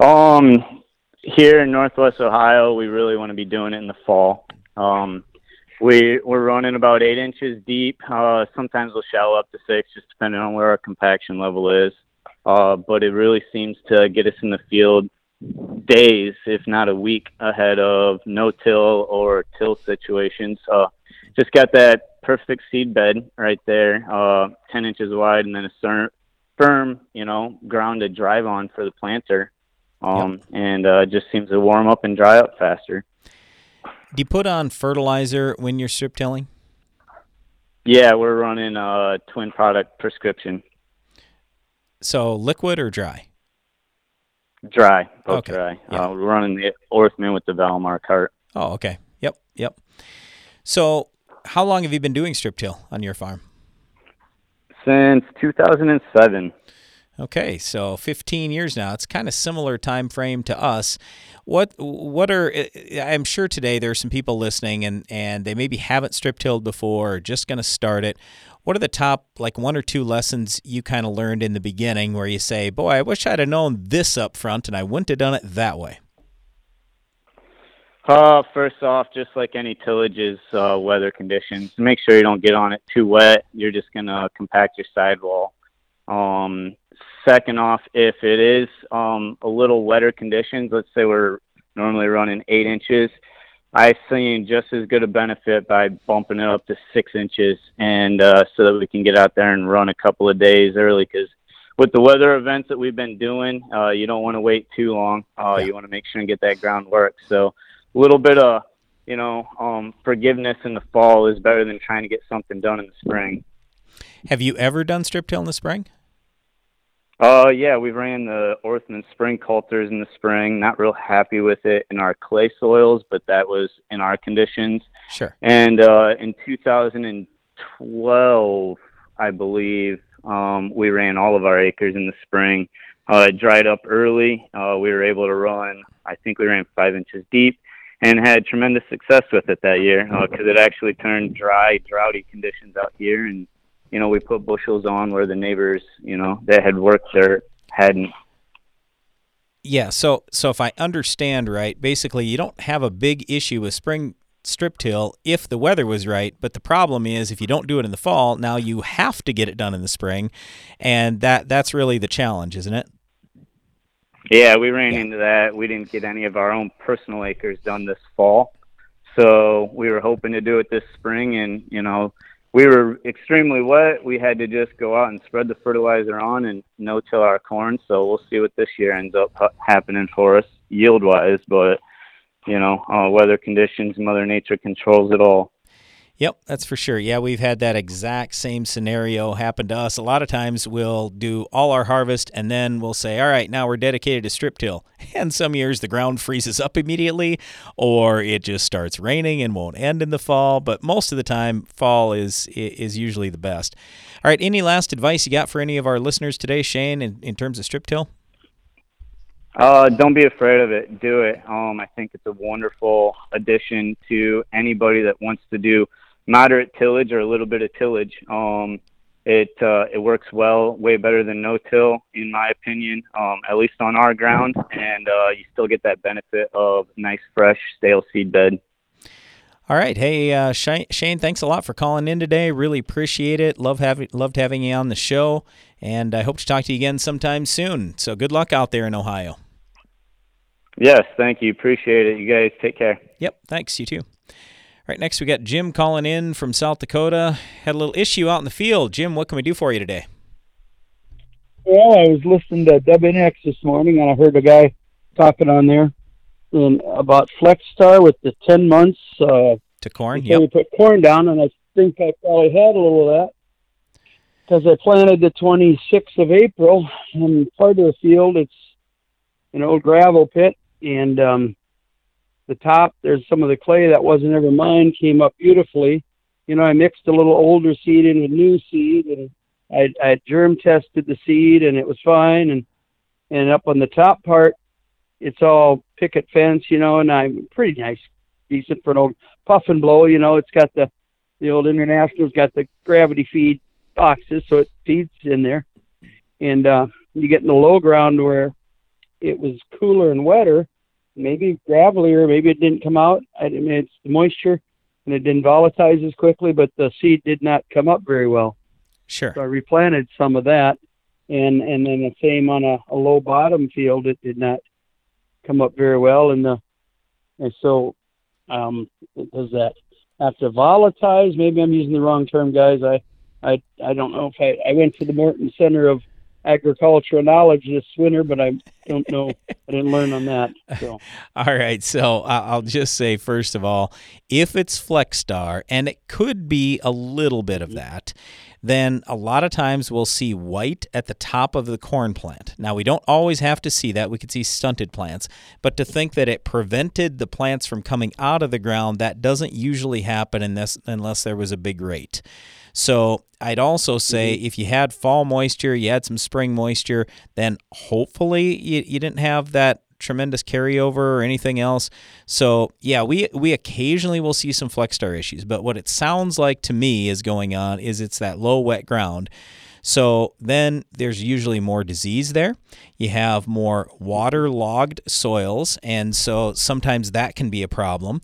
Um, here in Northwest Ohio, we really want to be doing it in the fall. Um, we we're running about eight inches deep. Uh, sometimes we'll shallow up to six, just depending on where our compaction level is. Uh, but it really seems to get us in the field days, if not a week, ahead of no till or till situations. Uh, just got that perfect seed bed right there, uh, 10 inches wide, and then a firm, you know, ground to drive on for the planter. Um, yep. And uh, just seems to warm up and dry up faster. Do you put on fertilizer when you're strip tilling? Yeah, we're running a twin product prescription. So liquid or dry? Dry, both okay. dry. Yeah. Uh, we're running the Orthman with the Valmar cart. Oh, okay. Yep, yep. So, how long have you been doing strip till on your farm? Since 2007. Okay, so 15 years now. It's kind of similar time frame to us. What what are I'm sure today there are some people listening and and they maybe haven't strip tilled before or just going to start it. What are the top like one or two lessons you kind of learned in the beginning where you say, "Boy, I wish I'd have known this up front and I wouldn't have done it that way." Uh, first off, just like any tillages, uh, weather conditions, make sure you don't get on it too wet. You're just gonna compact your sidewall. Um, second off, if it is um, a little wetter conditions, let's say we're normally running eight inches, I've seen just as good a benefit by bumping it up to six inches, and uh, so that we can get out there and run a couple of days early. Because with the weather events that we've been doing, uh, you don't want to wait too long. Uh, yeah. You want to make sure and get that groundwork. So a little bit of you know um, forgiveness in the fall is better than trying to get something done in the spring. Have you ever done strip till in the spring? Uh, yeah, we ran the Orthman spring coulters in the spring. Not real happy with it in our clay soils, but that was in our conditions. Sure. And uh, in 2012, I believe, um, we ran all of our acres in the spring. Uh, it dried up early. Uh, we were able to run. I think we ran five inches deep, and had tremendous success with it that year because it actually turned dry, droughty conditions out here, and you know we put bushels on where the neighbors, you know, that had worked there hadn't. Yeah, so so if I understand right, basically you don't have a big issue with spring strip till if the weather was right, but the problem is if you don't do it in the fall, now you have to get it done in the spring, and that that's really the challenge, isn't it? Yeah, we ran into that. We didn't get any of our own personal acres done this fall. So we were hoping to do it this spring and, you know, we were extremely wet. We had to just go out and spread the fertilizer on and no till our corn. So we'll see what this year ends up happening for us yield wise. But, you know, uh, weather conditions, Mother Nature controls it all. Yep, that's for sure. Yeah, we've had that exact same scenario happen to us. A lot of times we'll do all our harvest and then we'll say, all right, now we're dedicated to strip till. And some years the ground freezes up immediately or it just starts raining and won't end in the fall. But most of the time, fall is is usually the best. All right, any last advice you got for any of our listeners today, Shane, in, in terms of strip till? Uh, don't be afraid of it. Do it. Um, I think it's a wonderful addition to anybody that wants to do moderate tillage or a little bit of tillage. Um, it uh, it works well, way better than no till, in my opinion. Um, at least on our ground, and uh, you still get that benefit of nice, fresh, stale seed bed. All right, hey uh, Shane, thanks a lot for calling in today. Really appreciate it. Love having loved having you on the show, and I hope to talk to you again sometime soon. So good luck out there in Ohio. Yes, thank you. Appreciate it. You guys take care. Yep, thanks. You too. Right next, we got Jim calling in from South Dakota. Had a little issue out in the field. Jim, what can we do for you today? Well, I was listening to WNAX this morning, and I heard a guy talking on there and about FlexStar with the ten months uh, to corn. Yeah, we put corn down, and I think I probably had a little of that because I planted the 26th of April, and part of the field it's an old gravel pit, and um, the top, there's some of the clay that wasn't ever mine came up beautifully. You know, I mixed a little older seed in with new seed, and I, I germ tested the seed, and it was fine. And and up on the top part, it's all picket fence, you know, and I'm pretty nice, decent for an old puff and blow. You know, it's got the the old International's got the gravity feed boxes, so it feeds in there. And uh, you get in the low ground where it was cooler and wetter, maybe gravelier, maybe it didn't come out. I mean, it's the moisture, and it didn't volatilize as quickly, but the seed did not come up very well. Sure. So I replanted some of that, and and then the same on a, a low bottom field, it did not come up very well, and the and so um, does that have to volatilize? Maybe I'm using the wrong term, guys. I I I don't know if I I went to the Morton Center of agricultural knowledge this winter, but I don't know. I didn't learn on that. So. all right. So uh, I'll just say, first of all, if it's FlexStar, and it could be a little bit of that, then a lot of times we'll see white at the top of the corn plant. Now, we don't always have to see that. We could see stunted plants. But to think that it prevented the plants from coming out of the ground, that doesn't usually happen unless, unless there was a big rate. So I'd also say mm-hmm. if you had fall moisture, you had some spring moisture, then hopefully you, you didn't have that tremendous carryover or anything else. So yeah, we we occasionally will see some FlexStar issues, but what it sounds like to me is going on is it's that low wet ground. So then there's usually more disease there. You have more waterlogged soils, and so sometimes that can be a problem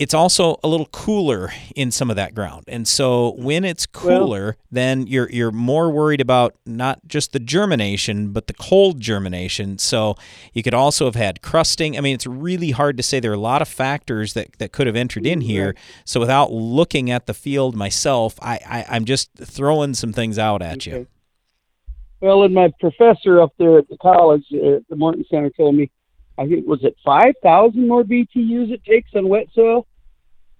it's also a little cooler in some of that ground. And so when it's cooler, well, then you're you're more worried about not just the germination, but the cold germination. So you could also have had crusting. I mean, it's really hard to say. There are a lot of factors that, that could have entered in mm-hmm. here. So without looking at the field myself, I, I am just throwing some things out at okay. you. Well, and my professor up there at the college at the Morton Center told me I think was it five thousand more BTUs it takes on wet soil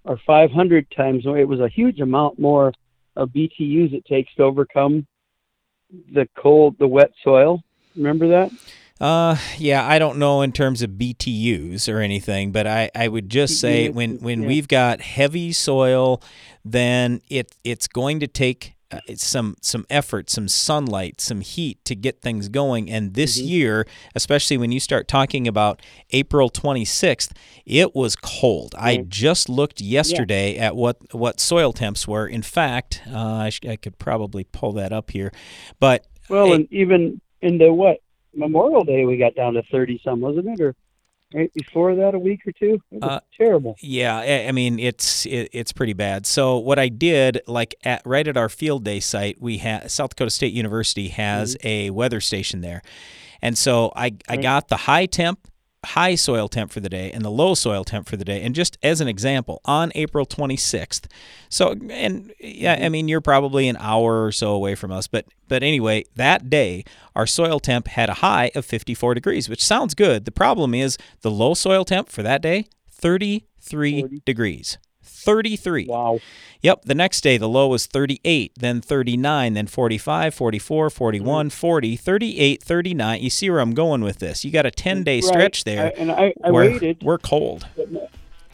or 500 times more. It was a huge amount more of BTUs it takes to overcome the cold, the wet soil. Remember that? Uh, yeah, I don't know in terms of BTUs or anything, but I, I would just say when, when yeah. we've got heavy soil, then it it's going to take uh, some some effort, some sunlight, some heat to get things going. And this mm-hmm. year, especially when you start talking about April 26th, it was cold. I just looked yesterday yeah. at what what soil temps were. In fact, uh, I, sh- I, could probably pull that up here, but well, and even in the what Memorial Day, we got down to 30 some, wasn't it? Or right before that a week or two? It was uh, terrible. yeah i mean it's it, it's pretty bad. So what i did like at right at our field day site we had south dakota state university has mm-hmm. a weather station there. And so i i got the high temp high soil temp for the day and the low soil temp for the day. And just as an example, on April 26th, so and yeah, I mean you're probably an hour or so away from us, but but anyway, that day our soil temp had a high of 54 degrees, which sounds good. The problem is the low soil temp for that day 33 40. degrees. 33. Wow. Yep. The next day, the low was 38, then 39, then 45, 44, 41, mm. 40, 38, 39. You see where I'm going with this. You got a 10 day stretch there. I, and I, I where waited. We're cold.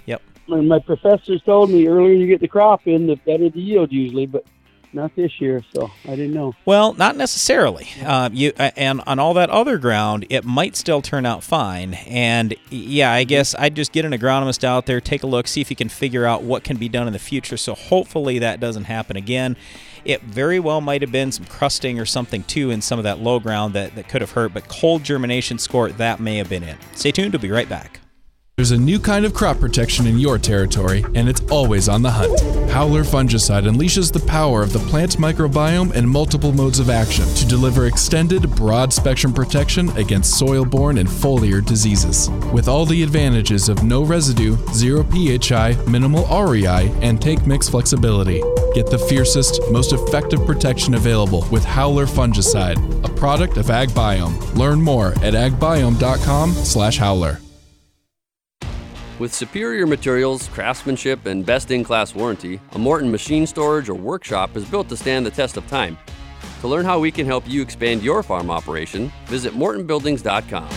Yep. My professors told me earlier you get the crop in, the better the yield usually. But not this year, so I didn't know. Well, not necessarily. Uh, you and on all that other ground, it might still turn out fine. And yeah, I guess I'd just get an agronomist out there, take a look, see if you can figure out what can be done in the future. So hopefully that doesn't happen again. It very well might have been some crusting or something too in some of that low ground that, that could have hurt, but cold germination score that may have been it. Stay tuned. We'll be right back. There's a new kind of crop protection in your territory, and it's always on the hunt. Howler fungicide unleashes the power of the plant microbiome and multiple modes of action to deliver extended, broad spectrum protection against soil borne and foliar diseases. With all the advantages of no residue, zero PHI, minimal REI, and take mix flexibility. Get the fiercest, most effective protection available with Howler fungicide, a product of AgBiome. Learn more at agbiome.com/howler. With superior materials, craftsmanship, and best in class warranty, a Morton machine storage or workshop is built to stand the test of time. To learn how we can help you expand your farm operation, visit MortonBuildings.com.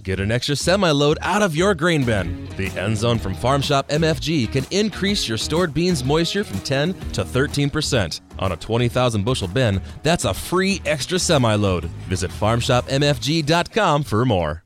Get an extra semi load out of your grain bin. The end zone from Farm Shop MFG can increase your stored beans moisture from 10 to 13%. On a 20,000 bushel bin, that's a free extra semi load. Visit FarmShopMFG.com for more.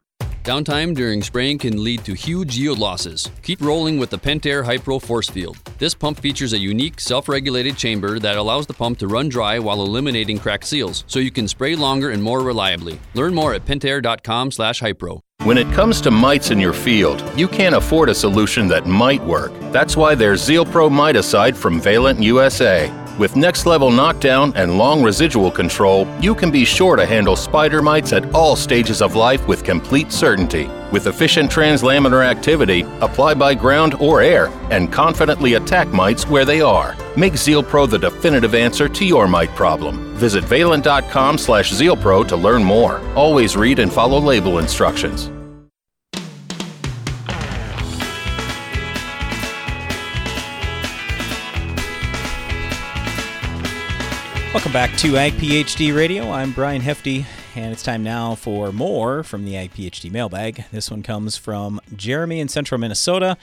Downtime during spraying can lead to huge yield losses. Keep rolling with the Pentair Hypro Force Field. This pump features a unique self-regulated chamber that allows the pump to run dry while eliminating cracked seals, so you can spray longer and more reliably. Learn more at pentair.com slash hypro. When it comes to mites in your field, you can't afford a solution that might work. That's why there's ZealPro Miticide from Valent USA. With next level knockdown and long residual control, you can be sure to handle spider mites at all stages of life with complete certainty. With efficient translaminar activity, apply by ground or air, and confidently attack mites where they are. Make ZealPro the definitive answer to your mite problem. Visit valent.com slash ZealPro to learn more. Always read and follow label instructions. Welcome back to Ag PhD Radio. I'm Brian Hefty, and it's time now for more from the Ag PhD mailbag. This one comes from Jeremy in central Minnesota.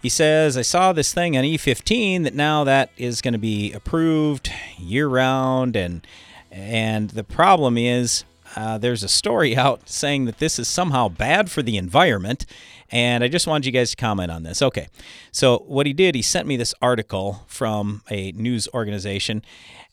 He says, I saw this thing on E15 that now that is going to be approved year round, and and the problem is uh, there's a story out saying that this is somehow bad for the environment. And I just wanted you guys to comment on this. Okay. So, what he did, he sent me this article from a news organization.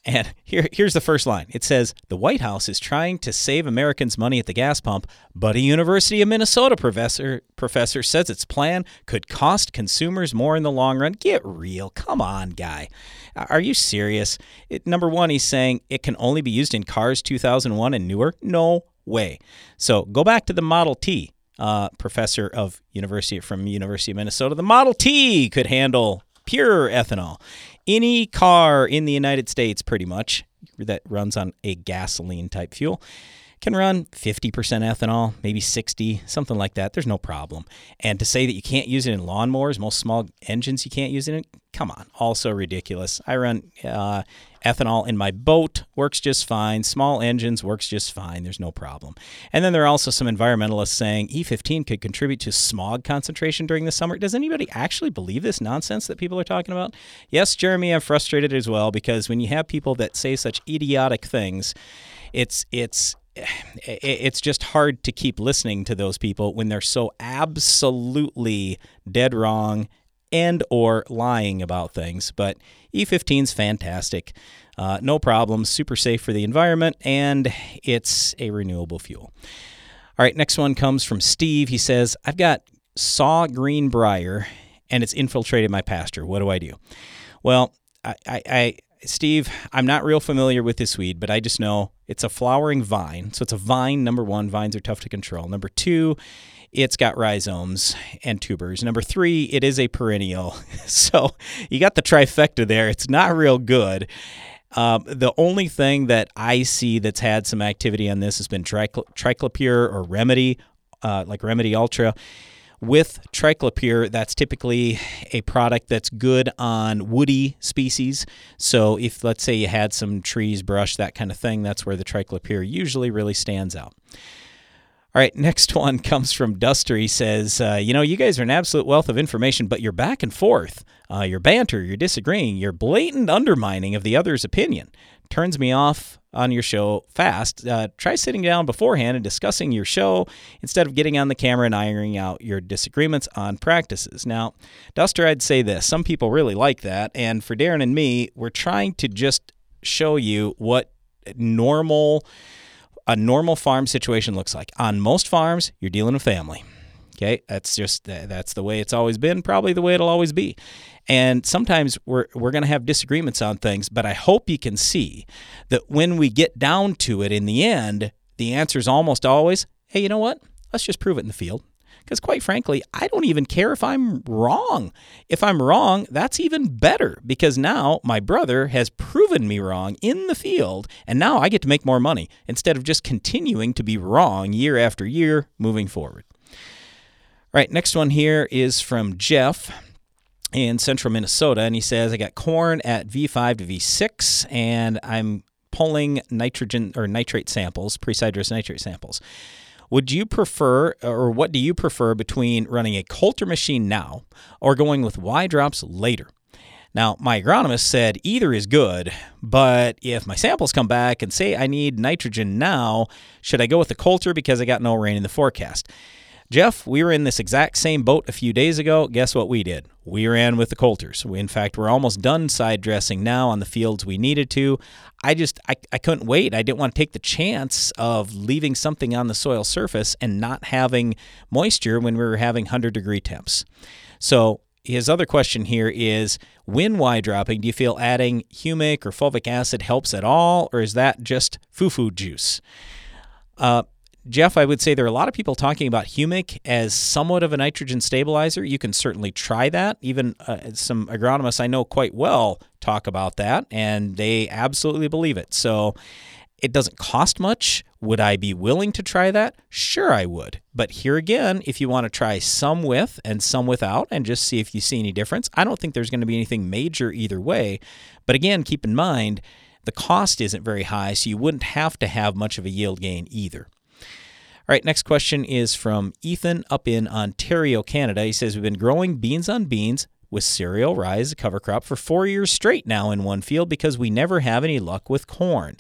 And here, here's the first line. It says The White House is trying to save Americans money at the gas pump, but a University of Minnesota professor professor says its plan could cost consumers more in the long run. Get real. Come on, guy. Are you serious? It, number one, he's saying it can only be used in cars 2001 and newer. No way. So go back to the Model T. Uh, professor of University from University of Minnesota, the Model T could handle pure ethanol. Any car in the United States, pretty much, that runs on a gasoline type fuel can run 50% ethanol, maybe 60, something like that. There's no problem. And to say that you can't use it in lawnmowers, most small engines you can't use it in, come on, also ridiculous. I run uh, ethanol in my boat, works just fine. Small engines works just fine. There's no problem. And then there are also some environmentalists saying E15 could contribute to smog concentration during the summer. Does anybody actually believe this nonsense that people are talking about? Yes, Jeremy, I'm frustrated as well because when you have people that say such idiotic things, it's it's it's just hard to keep listening to those people when they're so absolutely dead wrong and or lying about things. But e15 is fantastic. Uh, no problem. Super safe for the environment and it's a renewable fuel. All right next one comes from steve. He says i've got saw green briar and it's infiltrated my pasture. What do i do? Well I, I, I Steve, I'm not real familiar with this weed, but I just know it's a flowering vine. So it's a vine, number one. Vines are tough to control. Number two, it's got rhizomes and tubers. Number three, it is a perennial. so you got the trifecta there. It's not real good. Um, the only thing that I see that's had some activity on this has been triclopyr or remedy, uh, like remedy ultra. With triclopyr, that's typically a product that's good on woody species. So if let's say you had some trees, brush, that kind of thing, that's where the triclopyr usually really stands out. All right, next one comes from Duster. He says, uh, You know, you guys are an absolute wealth of information, but you're back and forth. Uh, you're banter, you're disagreeing, you're blatant undermining of the other's opinion. Turns me off on your show fast. Uh, try sitting down beforehand and discussing your show instead of getting on the camera and ironing out your disagreements on practices. Now, Duster, I'd say this some people really like that. And for Darren and me, we're trying to just show you what normal a normal farm situation looks like. On most farms, you're dealing with family. Okay, that's just that's the way it's always been, probably the way it'll always be. And sometimes we're we're going to have disagreements on things, but I hope you can see that when we get down to it in the end, the answer is almost always, "Hey, you know what? Let's just prove it in the field." Because quite frankly, I don't even care if I'm wrong. If I'm wrong, that's even better because now my brother has proven me wrong in the field, and now I get to make more money instead of just continuing to be wrong year after year moving forward. Right, next one here is from Jeff in central Minnesota, and he says, I got corn at V5 to V6, and I'm pulling nitrogen or nitrate samples, pre-sidedress nitrate samples. Would you prefer, or what do you prefer between running a Coulter machine now or going with Y drops later? Now, my agronomist said either is good, but if my samples come back and say I need nitrogen now, should I go with the Coulter because I got no rain in the forecast? Jeff, we were in this exact same boat a few days ago. Guess what we did? We ran with the Coulters. We, in fact, we're almost done side dressing now on the fields we needed to. I just I, I couldn't wait. I didn't want to take the chance of leaving something on the soil surface and not having moisture when we were having 100 degree temps. So his other question here is when Y dropping, do you feel adding humic or fulvic acid helps at all, or is that just foo-foo juice? Uh, Jeff, I would say there are a lot of people talking about humic as somewhat of a nitrogen stabilizer. You can certainly try that. Even uh, some agronomists I know quite well talk about that, and they absolutely believe it. So it doesn't cost much. Would I be willing to try that? Sure, I would. But here again, if you want to try some with and some without and just see if you see any difference, I don't think there's going to be anything major either way. But again, keep in mind, the cost isn't very high, so you wouldn't have to have much of a yield gain either. All right, next question is from Ethan up in Ontario, Canada. He says, We've been growing beans on beans with cereal rye as a cover crop for four years straight now in one field because we never have any luck with corn.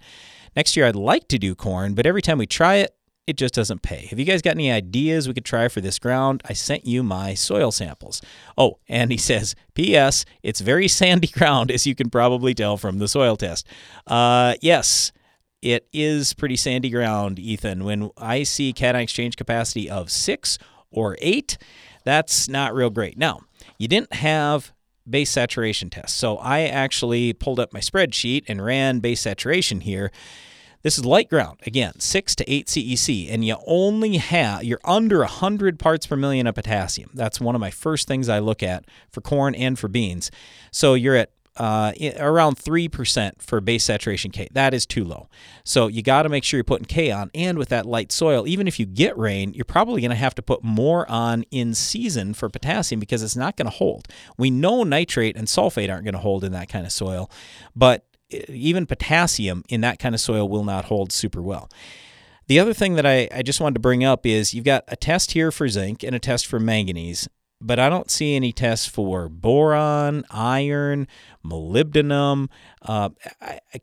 Next year, I'd like to do corn, but every time we try it, it just doesn't pay. Have you guys got any ideas we could try for this ground? I sent you my soil samples. Oh, and he says, P.S., it's very sandy ground, as you can probably tell from the soil test. Uh, yes, it is pretty sandy ground, Ethan. When I see cation exchange capacity of six or eight, that's not real great. Now, you didn't have base saturation tests. So I actually pulled up my spreadsheet and ran base saturation here. This is light ground. Again, 6 to 8 CEC, and you only have, you're under 100 parts per million of potassium. That's one of my first things I look at for corn and for beans. So you're at uh, around 3% for base saturation K. That is too low. So you got to make sure you're putting K on. And with that light soil, even if you get rain, you're probably going to have to put more on in season for potassium because it's not going to hold. We know nitrate and sulfate aren't going to hold in that kind of soil, but even potassium in that kind of soil will not hold super well. The other thing that I, I just wanted to bring up is you've got a test here for zinc and a test for manganese, but I don't see any tests for boron, iron, molybdenum, uh,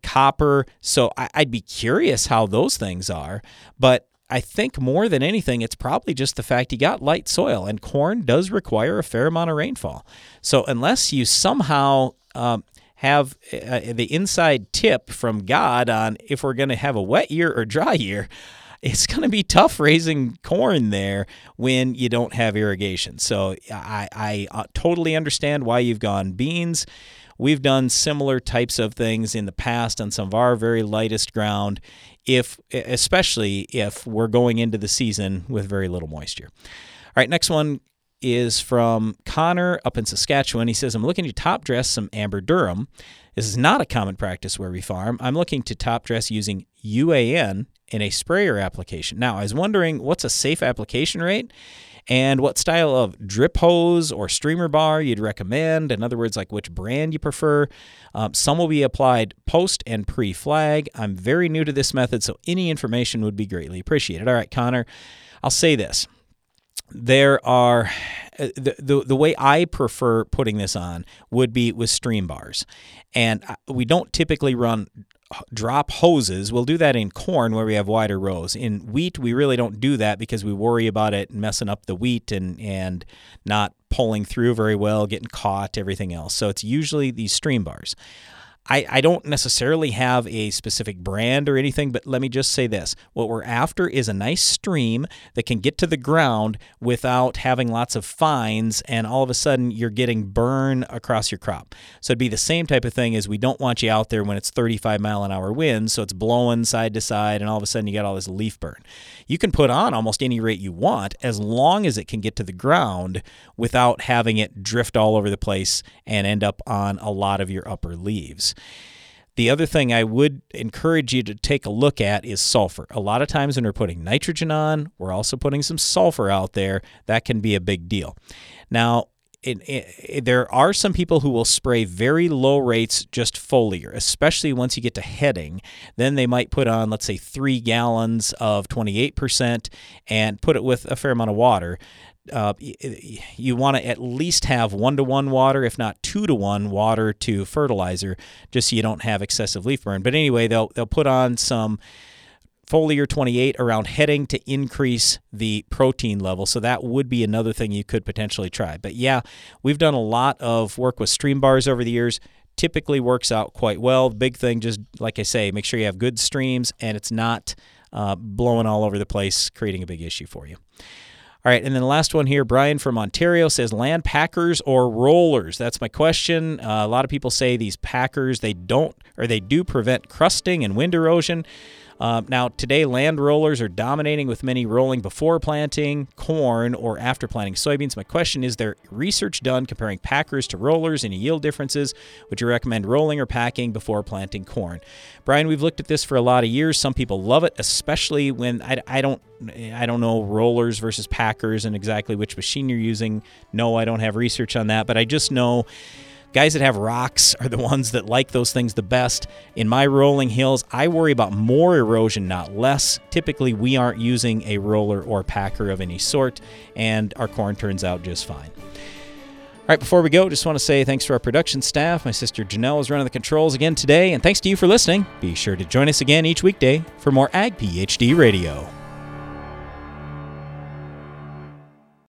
copper. So I, I'd be curious how those things are, but I think more than anything, it's probably just the fact you got light soil, and corn does require a fair amount of rainfall. So unless you somehow um, have uh, the inside tip from God on if we're going to have a wet year or dry year, it's going to be tough raising corn there when you don't have irrigation. So I, I uh, totally understand why you've gone beans. We've done similar types of things in the past on some of our very lightest ground, if especially if we're going into the season with very little moisture. All right, next one is from Connor up in Saskatchewan. He says, I'm looking to top dress some amber durum. This is not a common practice where we farm. I'm looking to top dress using UAN in a sprayer application. Now, I was wondering what's a safe application rate and what style of drip hose or streamer bar you'd recommend. In other words, like which brand you prefer. Um, some will be applied post and pre flag. I'm very new to this method, so any information would be greatly appreciated. All right, Connor, I'll say this there are uh, the, the the way I prefer putting this on would be with stream bars, and uh, we don't typically run drop hoses. We'll do that in corn where we have wider rows. In wheat, we really don't do that because we worry about it messing up the wheat and and not pulling through very well, getting caught, everything else. So it's usually these stream bars. I, I don't necessarily have a specific brand or anything, but let me just say this. What we're after is a nice stream that can get to the ground without having lots of fines, and all of a sudden you're getting burn across your crop. So it'd be the same type of thing as we don't want you out there when it's 35 mile an hour winds, so it's blowing side to side, and all of a sudden you got all this leaf burn. You can put on almost any rate you want as long as it can get to the ground without having it drift all over the place and end up on a lot of your upper leaves. The other thing I would encourage you to take a look at is sulfur. A lot of times when we're putting nitrogen on, we're also putting some sulfur out there. That can be a big deal. Now, it, it, there are some people who will spray very low rates just foliar, especially once you get to heading. Then they might put on, let's say, three gallons of 28% and put it with a fair amount of water uh, you want to at least have one to one water, if not two to one water to fertilizer, just so you don't have excessive leaf burn. But anyway, they'll they'll put on some foliar 28 around heading to increase the protein level. So that would be another thing you could potentially try. But yeah, we've done a lot of work with stream bars over the years. Typically works out quite well. Big thing, just like I say, make sure you have good streams and it's not uh, blowing all over the place, creating a big issue for you. All right, and then the last one here, Brian from Ontario says land packers or rollers. That's my question. Uh, a lot of people say these packers they don't or they do prevent crusting and wind erosion. Uh, now, today, land rollers are dominating with many rolling before planting corn or after planting soybeans. My question is there research done comparing packers to rollers? Any yield differences? Would you recommend rolling or packing before planting corn? Brian, we've looked at this for a lot of years. Some people love it, especially when I, I don't I don't know rollers versus packers and exactly which machine you're using. No, I don't have research on that, but I just know Guys that have rocks are the ones that like those things the best. In my rolling hills, I worry about more erosion, not less. Typically, we aren't using a roller or packer of any sort, and our corn turns out just fine. All right, before we go, just want to say thanks to our production staff. My sister Janelle is running the controls again today, and thanks to you for listening. Be sure to join us again each weekday for more Ag PhD Radio.